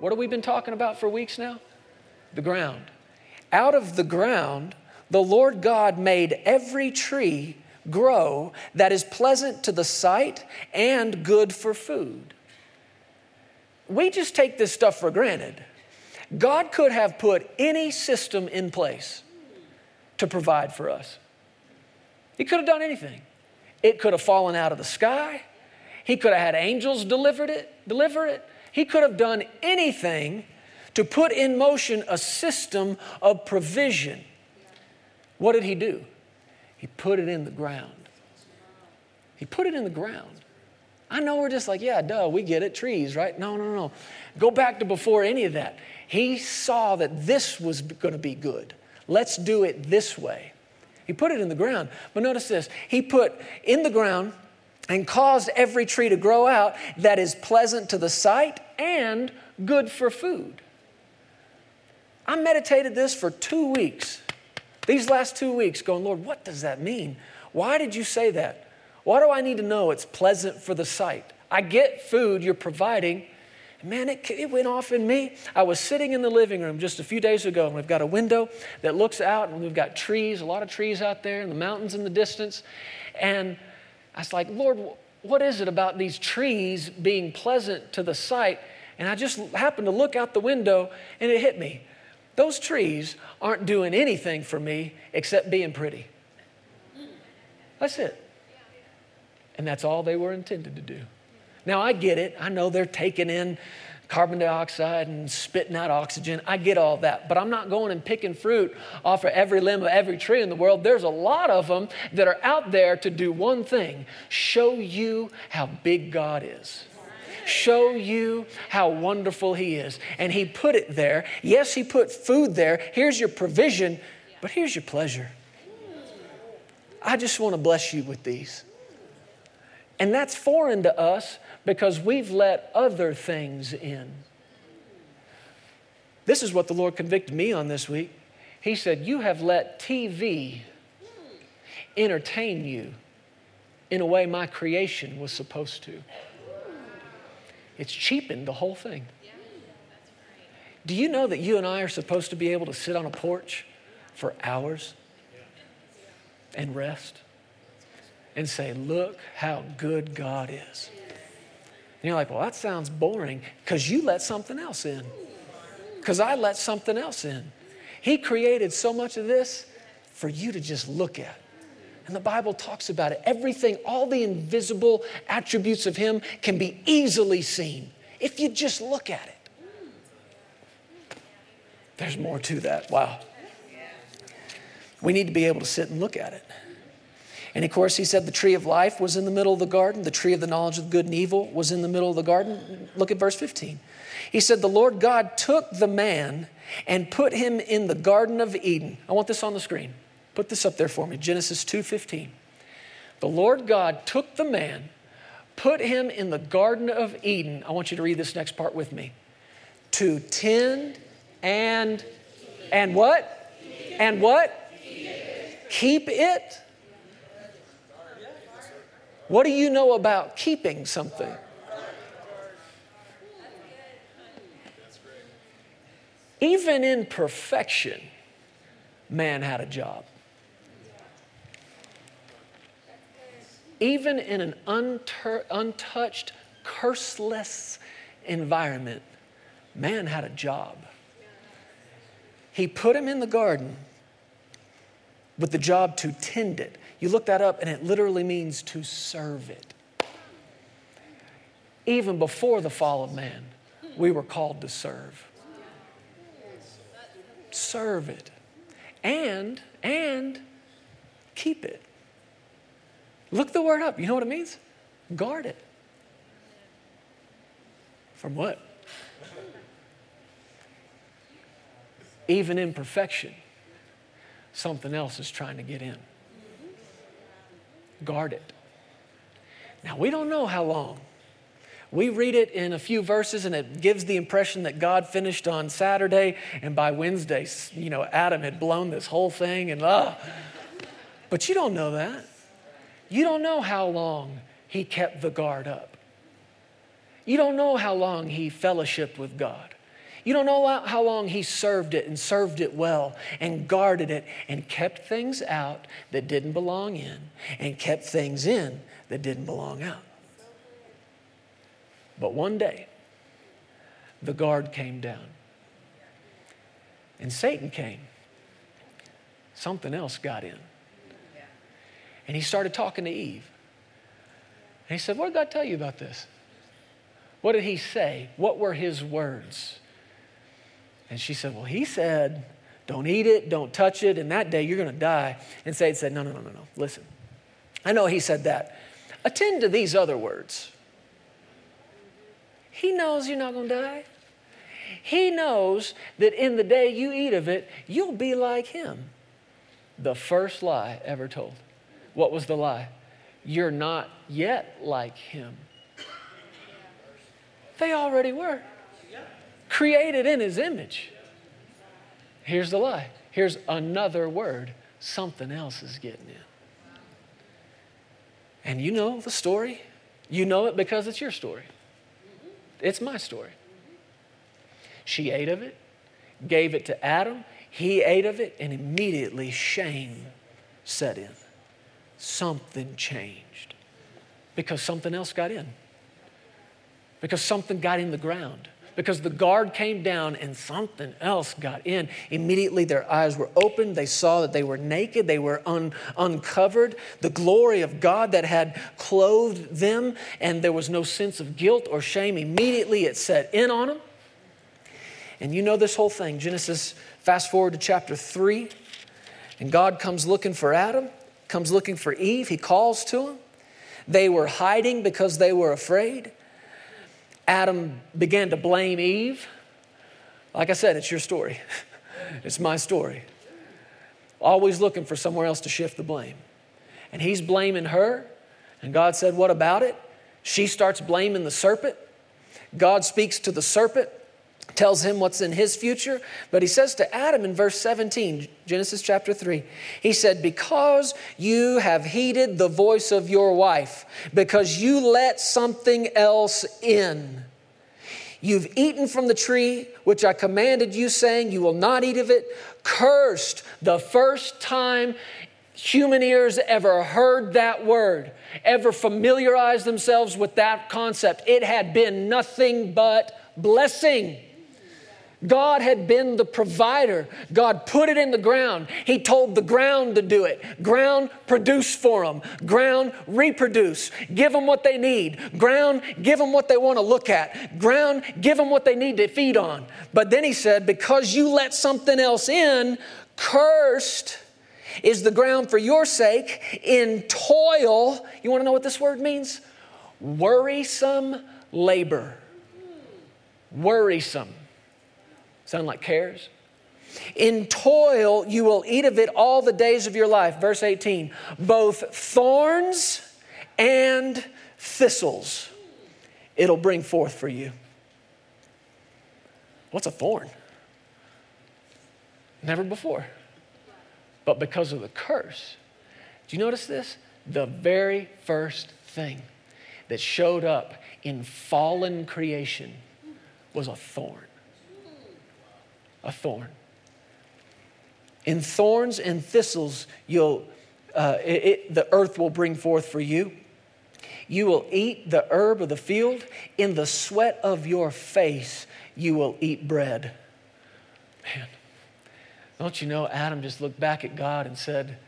What have we been talking about for weeks now? The ground. Out of the ground, the Lord God made every tree grow that is pleasant to the sight and good for food. We just take this stuff for granted. God could have put any system in place to provide for us. He could have done anything. It could have fallen out of the sky. He could have had angels delivered it, deliver it. He could have done anything to put in motion a system of provision. What did he do? He put it in the ground. He put it in the ground. I know we're just like, yeah, duh, we get it, trees, right? No, no, no. Go back to before any of that. He saw that this was going to be good. Let's do it this way. He put it in the ground. But notice this He put in the ground and caused every tree to grow out that is pleasant to the sight and good for food. I meditated this for two weeks. These last two weeks, going, Lord, what does that mean? Why did you say that? Why do I need to know it's pleasant for the sight? I get food you're providing. Man, it, it went off in me. I was sitting in the living room just a few days ago, and we've got a window that looks out, and we've got trees, a lot of trees out there, and the mountains in the distance. And I was like, Lord, what is it about these trees being pleasant to the sight? And I just happened to look out the window, and it hit me. Those trees aren't doing anything for me except being pretty. That's it. And that's all they were intended to do. Now, I get it. I know they're taking in carbon dioxide and spitting out oxygen. I get all that. But I'm not going and picking fruit off of every limb of every tree in the world. There's a lot of them that are out there to do one thing show you how big God is show you how wonderful He is. And He put it there. Yes, He put food there. Here's your provision, but here's your pleasure. I just want to bless you with these. And that's foreign to us because we've let other things in. This is what the Lord convicted me on this week. He said, You have let TV entertain you in a way my creation was supposed to. It's cheapened the whole thing. Do you know that you and I are supposed to be able to sit on a porch for hours and rest and say, Look how good God is? And you're like, Well, that sounds boring because you let something else in. Because I let something else in. He created so much of this for you to just look at. And the Bible talks about it. Everything, all the invisible attributes of Him can be easily seen if you just look at it. There's more to that. Wow. We need to be able to sit and look at it. And of course, he said the tree of life was in the middle of the garden. The tree of the knowledge of good and evil was in the middle of the garden. Look at verse 15. He said, The Lord God took the man and put him in the Garden of Eden. I want this on the screen. Put this up there for me Genesis 2:15. The Lord God took the man, put him in the Garden of Eden. I want you to read this next part with me. To tend and and what? And what? Keep it. What do you know about keeping something? Even in perfection, man had a job. even in an unter- untouched, curseless environment, man had a job. He put him in the garden with the job to tend it. You look that up, and it literally means to serve it. Even before the fall of man, we were called to serve. Serve it. And, and keep it. Look the word up. You know what it means? Guard it. From what? Even in perfection, something else is trying to get in. Guard it. Now, we don't know how long. We read it in a few verses and it gives the impression that God finished on Saturday and by Wednesday, you know, Adam had blown this whole thing and ah. But you don't know that. You don't know how long he kept the guard up. You don't know how long he fellowshiped with God. You don't know how long he served it and served it well and guarded it and kept things out that didn't belong in and kept things in that didn't belong out. But one day, the guard came down and Satan came. Something else got in. And he started talking to Eve. And he said, What did God tell you about this? What did he say? What were his words? And she said, Well, he said, don't eat it, don't touch it, and that day you're going to die. And Satan said, No, no, no, no, no. Listen. I know he said that. Attend to these other words. He knows you're not going to die. He knows that in the day you eat of it, you'll be like him. The first lie ever told. What was the lie? You're not yet like him. They already were. Created in his image. Here's the lie. Here's another word. Something else is getting in. And you know the story. You know it because it's your story. It's my story. She ate of it, gave it to Adam. He ate of it, and immediately shame set in. Something changed because something else got in, because something got in the ground because the guard came down and something else got in. Immediately their eyes were opened. They saw that they were naked, they were un- uncovered. The glory of God that had clothed them, and there was no sense of guilt or shame. Immediately it set in on them. And you know this whole thing. Genesis, fast forward to chapter 3, and God comes looking for Adam, comes looking for Eve. He calls to them. They were hiding because they were afraid. Adam began to blame Eve. Like I said, it's your story, it's my story. Always looking for somewhere else to shift the blame. And he's blaming her. And God said, What about it? She starts blaming the serpent. God speaks to the serpent tells him what's in his future. But he says to Adam in verse 17, Genesis chapter 3, he said, Because you have heeded the voice of your wife, because you let something else in. You've eaten from the tree which I commanded you, saying, You will not eat of it. Cursed the first time human ears ever heard that word, ever familiarized themselves with that concept. It had been nothing but blessing. God had been the provider. God put it in the ground. He told the ground to do it. Ground, produce for them. Ground, reproduce. Give them what they need. Ground, give them what they want to look at. Ground, give them what they need to feed on. But then he said, because you let something else in, cursed is the ground for your sake in toil. You want to know what this word means? Worrisome labor. Worrisome. Sound like cares? In toil you will eat of it all the days of your life. Verse 18 both thorns and thistles it'll bring forth for you. What's a thorn? Never before. But because of the curse, do you notice this? The very first thing that showed up in fallen creation was a thorn a thorn. In thorns and thistles, you'll, uh, it, it, the earth will bring forth for you. You will eat the herb of the field. In the sweat of your face, you will eat bread. Man, don't you know Adam just looked back at God and said,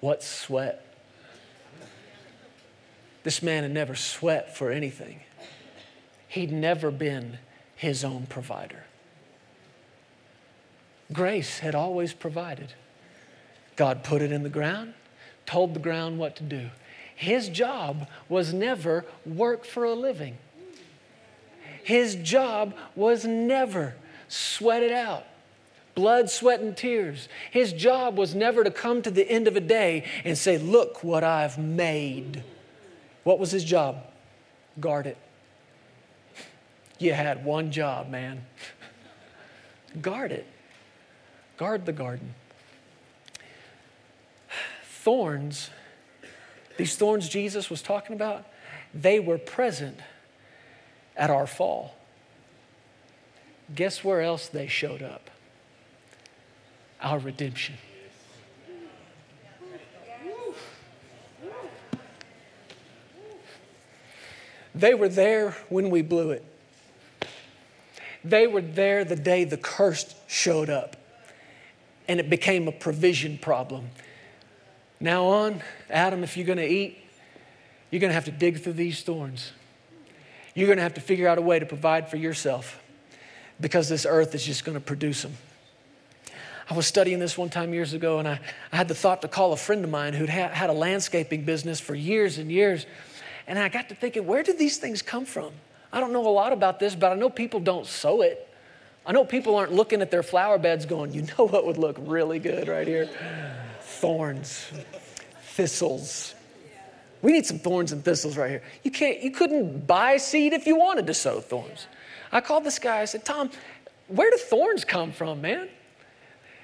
What sweat? This man had never sweat for anything, he'd never been his own provider. Grace had always provided. God put it in the ground, told the ground what to do. His job was never work for a living. His job was never sweat it out. Blood, sweat, and tears. His job was never to come to the end of a day and say, Look what I've made. What was his job? Guard it. You had one job, man. Guard it. Guard the garden. Thorns, these thorns Jesus was talking about, they were present at our fall. guess where else they showed up? Our redemption. They were there when we blew it. They were there the day the curse showed up and it became a provision problem. Now on, Adam, if you're going to eat, you're going to have to dig through these thorns. You're going to have to figure out a way to provide for yourself because this earth is just going to produce them. I was studying this one time years ago, and I, I had the thought to call a friend of mine who'd ha- had a landscaping business for years and years. And I got to thinking, where did these things come from? I don't know a lot about this, but I know people don't sow it. I know people aren't looking at their flower beds going, you know what would look really good right here? Thorns, thistles. We need some thorns and thistles right here. You can't, you couldn't buy seed if you wanted to sow thorns. I called this guy, I said, Tom, where do thorns come from, man?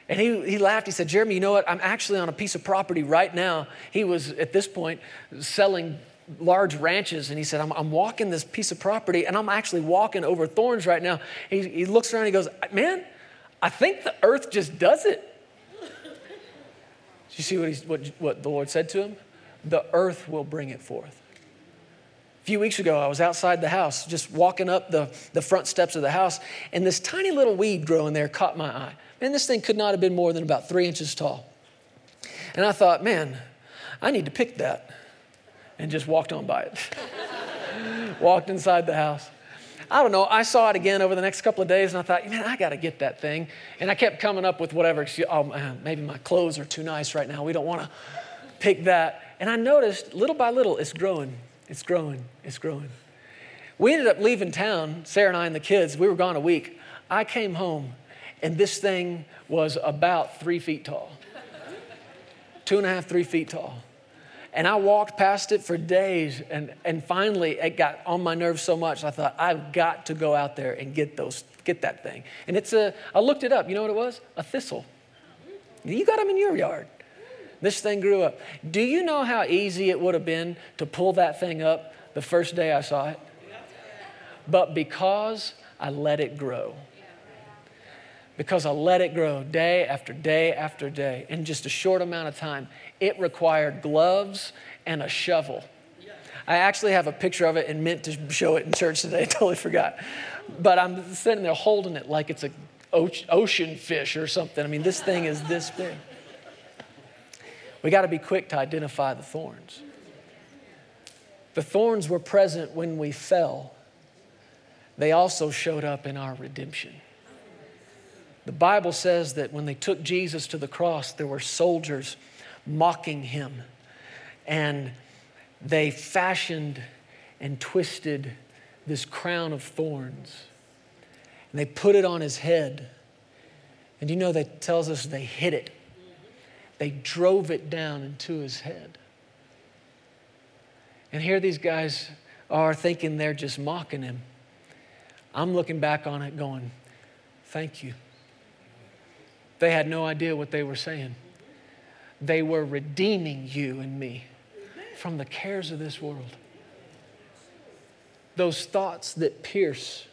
And he, he laughed. He said, Jeremy, you know what? I'm actually on a piece of property right now. He was, at this point, selling large ranches and he said I'm, I'm, walking this piece of property and i'm actually walking over thorns right now. He, he looks around and he goes man i think the earth just does it. You see what, what, what the lord said to him? The earth will bring it forth. A few weeks ago i was outside the house just walking up the, the front steps of the house and this tiny little weed growing there caught my eye. And this thing could not have been more than about three inches tall. And i thought man i need to pick that and just walked on by it. walked inside the house. I don't know. I saw it again over the next couple of days, and I thought, man, I got to get that thing. And I kept coming up with whatever excuse. Oh, man, maybe my clothes are too nice right now. We don't want to pick that. And I noticed little by little, it's growing. It's growing. It's growing. We ended up leaving town, Sarah and I and the kids. We were gone a week. I came home, and this thing was about three feet tall. Two and a half, three feet tall. And I walked past it for days. And, and finally, it got on my nerves so much, I thought, I've got to go out there and get, those, get that thing. And it's a, I looked it up. You know what it was? A thistle. You got them in your yard. This thing grew up. Do you know how easy it would have been to pull that thing up the first day I saw it? But because I let it grow, because I let it grow day after day after day in just a short amount of time. It required gloves and a shovel. I actually have a picture of it and meant to show it in church today. I totally forgot. But I'm sitting there holding it like it's a ocean fish or something. I mean, this thing is this big. We got to be quick to identify the thorns. The thorns were present when we fell, they also showed up in our redemption. The Bible says that when they took Jesus to the cross, there were soldiers mocking him. And they fashioned and twisted this crown of thorns. And they put it on his head. And you know, that tells us they hit it, they drove it down into his head. And here these guys are thinking they're just mocking him. I'm looking back on it going, thank you. They had no idea what they were saying. They were redeeming you and me from the cares of this world. Those thoughts that pierce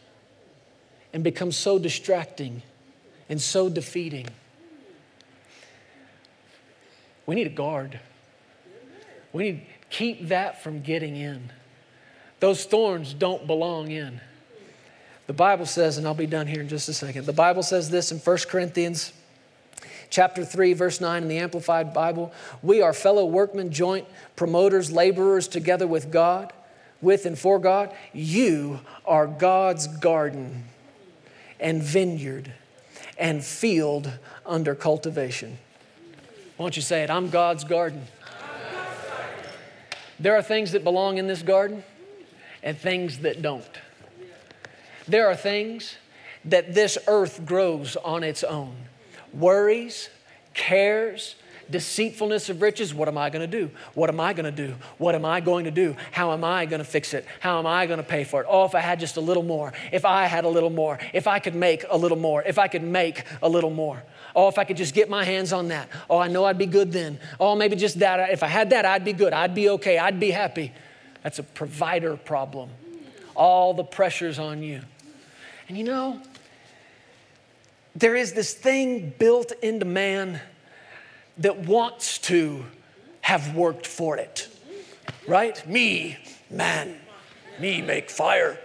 and become so distracting and so defeating. We need a guard. We need to keep that from getting in. Those thorns don't belong in. The Bible says, and I'll be done here in just a second. The Bible says this in 1 Corinthians chapter 3, verse 9 in the Amplified Bible. We are fellow workmen, joint promoters, laborers together with God, with and for God. You are God's garden and vineyard and field under cultivation. Why don't you say it? I'm God's garden. There are things that belong in this garden and things that don't. There are things that this earth grows on its own worries, cares, deceitfulness of riches. What am I going to do? What am I going to do? What am I going to do? How am I going to fix it? How am I going to pay for it? Oh, if I had just a little more, if I had a little more, if I could make a little more, if I could make a little more. Oh, if I could just get my hands on that. Oh, I know I'd be good then. Oh, maybe just that. If I had that, I'd be good. I'd be okay. I'd be happy. That's a provider problem. All the pressure's on you. And you know, there is this thing built into man that wants to have worked for it, right? Me, man, me make fire.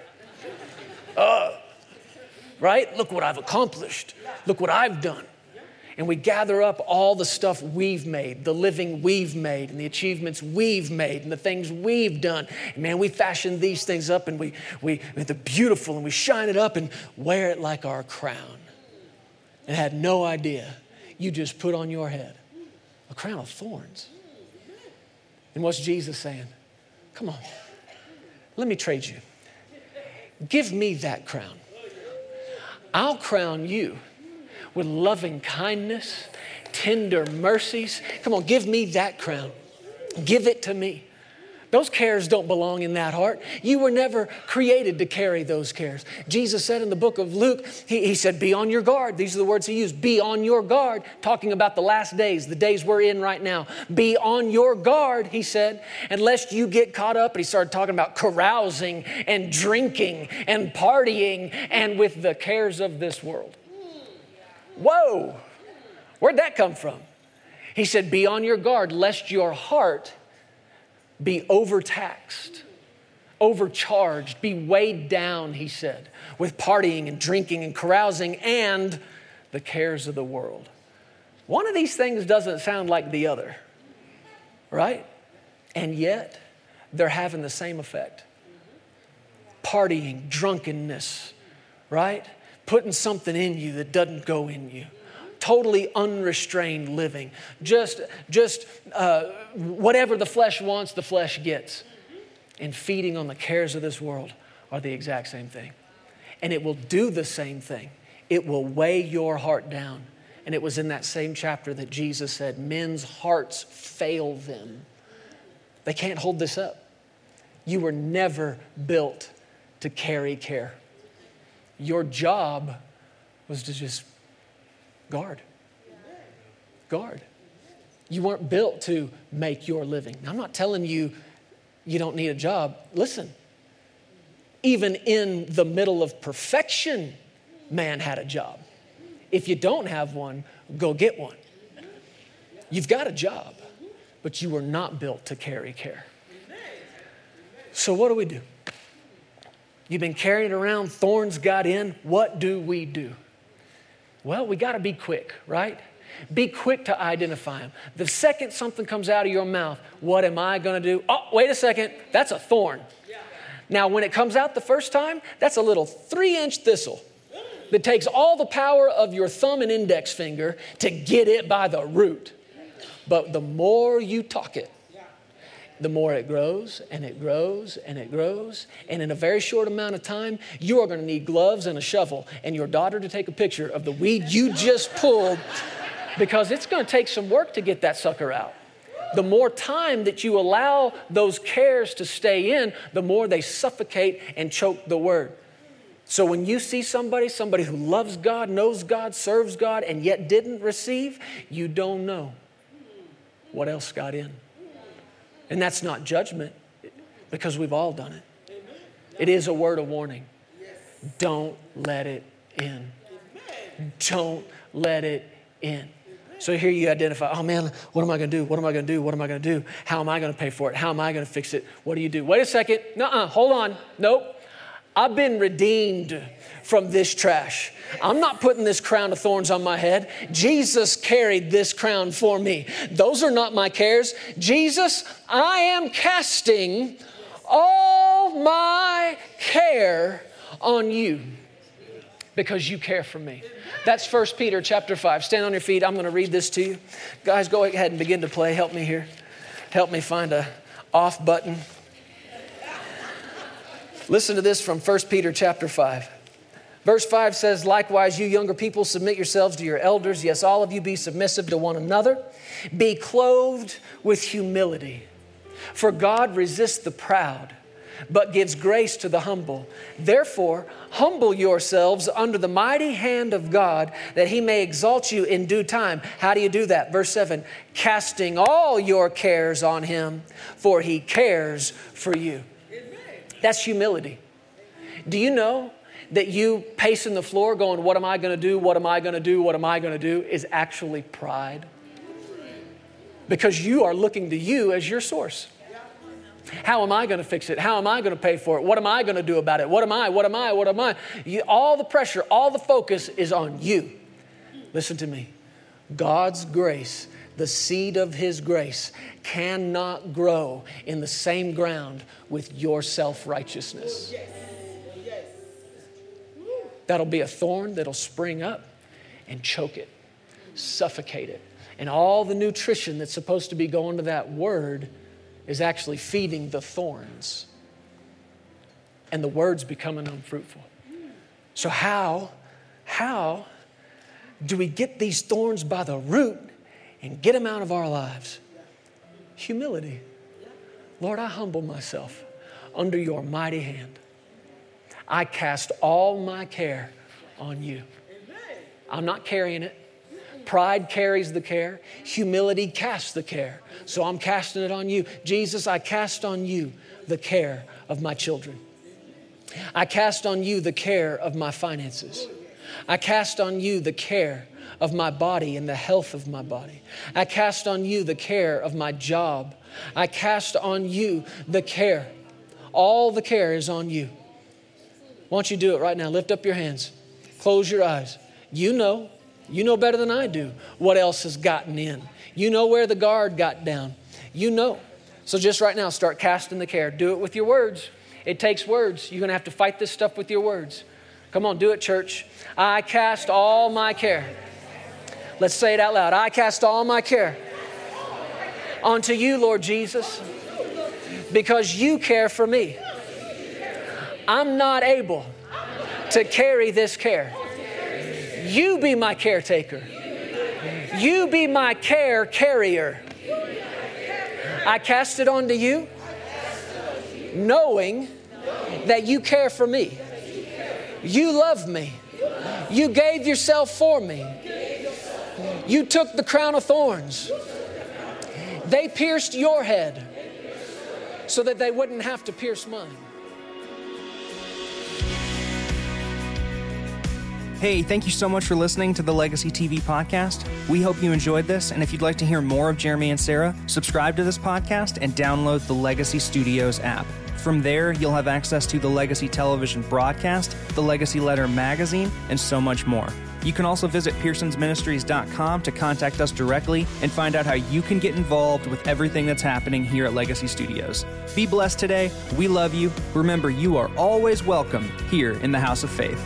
Uh, right? Look what I've accomplished. Look what I've done. And we gather up all the stuff we've made, the living we've made, and the achievements we've made, and the things we've done. And man, we fashion these things up and we, we, they're beautiful and we shine it up and wear it like our crown. And had no idea you just put on your head a crown of thorns. And what's Jesus saying? Come on, let me trade you. Give me that crown. I'll crown you with loving kindness, tender mercies. Come on, give me that crown. Give it to me. Those cares don't belong in that heart. You were never created to carry those cares. Jesus said in the book of Luke, he, he, said, Be on your guard. These are the words he used be on your guard, talking about the last days, the days we're in right now. Be on your guard, he said, unless you get caught up. And he started talking about carousing and drinking and partying and with the cares of this world. Whoa, where'd that come from? He said, Be on your guard, lest your heart be overtaxed, overcharged, be weighed down, he said, with partying and drinking and carousing and the cares of the world. One of these things doesn't sound like the other, right? And yet, they're having the same effect partying, drunkenness, right? Putting something in you that doesn't go in you totally unrestrained living. Just, just uh, whatever the flesh wants, the flesh gets. And feeding on the cares of this world are the exact same thing. And it will do the same thing. It will weigh your heart down. And it was in that same chapter that Jesus said, Men's hearts fail them. They can't hold this up. You were never built to carry care. Your job was to just Guard. Guard. You weren't built to make your living. Now, I'm not telling you you don't need a job. Listen, even in the middle of perfection, man had a job. If you don't have one, go get one. You've got a job, but you were not built to carry care. So, what do we do? You've been carrying around, thorns got in. What do we do? Well, we got to be quick, right? Be quick to identify them. The second something comes out of your mouth, what am I going to do? Oh, wait a second, that's a thorn. Now, when it comes out the first time, that's a little three inch thistle that takes all the power of your thumb and index finger to get it by the root. But the more you talk it, the more it grows and it grows and it grows. And in a very short amount of time, you are going to need gloves and a shovel and your daughter to take a picture of the weed you just pulled because it's going to take some work to get that sucker out. The more time that you allow those cares to stay in, the more they suffocate and choke the word. So when you see somebody, somebody who loves God, knows God, serves God, and yet didn't receive, you don't know what else got in. And that's not judgment because we've all done it. It is a word of warning. Don't let it in. Don't let it in. So here you identify, oh man, what am I to do? What am I to do? What am I to do? How am I to pay for it? How am I to fix it? What do you do? Wait a second. Nuh-uh, hold on. Nope. I've been redeemed from this trash. I'm not putting this crown of thorns on my head. Jesus carried this crown for me. Those are not my cares. Jesus, I am casting all my care on you because you care for me. That's 1 Peter chapter 5. Stand on your feet. I'm going to read this to you. Guys, go ahead and begin to play. Help me here. Help me find a off button. Listen to this from 1 Peter chapter 5. Verse 5 says, Likewise, you younger people, submit yourselves to your elders. Yes, all of you be submissive to one another. Be clothed with humility. For God resists the proud, but gives grace to the humble. Therefore, humble yourselves under the mighty hand of God, that he may exalt you in due time. How do you do that? Verse 7 Casting all your cares on him, for he cares for you. That's humility. Do you know that you pacing the floor going, What am I going to do? What am I going to do? What am I going to do? is actually pride. Because you are looking to you as your source. How am I going to fix it? How am I going to pay for it? What am I going to do about it? What am I? What am I? What am I? You, all the pressure, all the focus is on you. Listen to me. God's grace, the seed of His grace, cannot grow in the same ground with your self righteousness. That'll be a thorn that'll spring up and choke it, suffocate it. And all the nutrition that's supposed to be going to that word is actually feeding the thorns. And the word's becoming unfruitful. So, how, how do we get these thorns by the root and get them out of our lives? Humility. Lord, I humble myself under your mighty hand. I cast all my care on you. I'm not carrying it. Pride carries the care, humility casts the care. So I'm casting it on you. Jesus, I cast on you the care of my children. I cast on you the care of my finances. I cast on you the care of my body and the health of my body. I cast on you the care of my job. I cast on you the care. All the care is on you. Why don't you do it right now? Lift up your hands, close your eyes. You know, you know better than I do what else has gotten in. You know where the guard got down. You know. So just right now, start casting the care. Do it with your words. It takes words. You're going to have to fight this stuff with your words. Come on, do it, church. I cast all my care. Let's say it out loud. I cast all my care onto you, Lord Jesus, because you care for me. I'm not able to carry this care. You be my caretaker. You be my care carrier. I cast it onto you, knowing that you care for me. You love me. You gave yourself for me. You took the crown of thorns. They pierced your head so that they wouldn't have to pierce mine. Hey, thank you so much for listening to the Legacy TV podcast. We hope you enjoyed this, and if you'd like to hear more of Jeremy and Sarah, subscribe to this podcast and download the Legacy Studios app. From there, you'll have access to the Legacy Television broadcast, the Legacy Letter magazine, and so much more. You can also visit pearsonsministries.com to contact us directly and find out how you can get involved with everything that's happening here at Legacy Studios. Be blessed today. We love you. Remember, you are always welcome here in the House of Faith.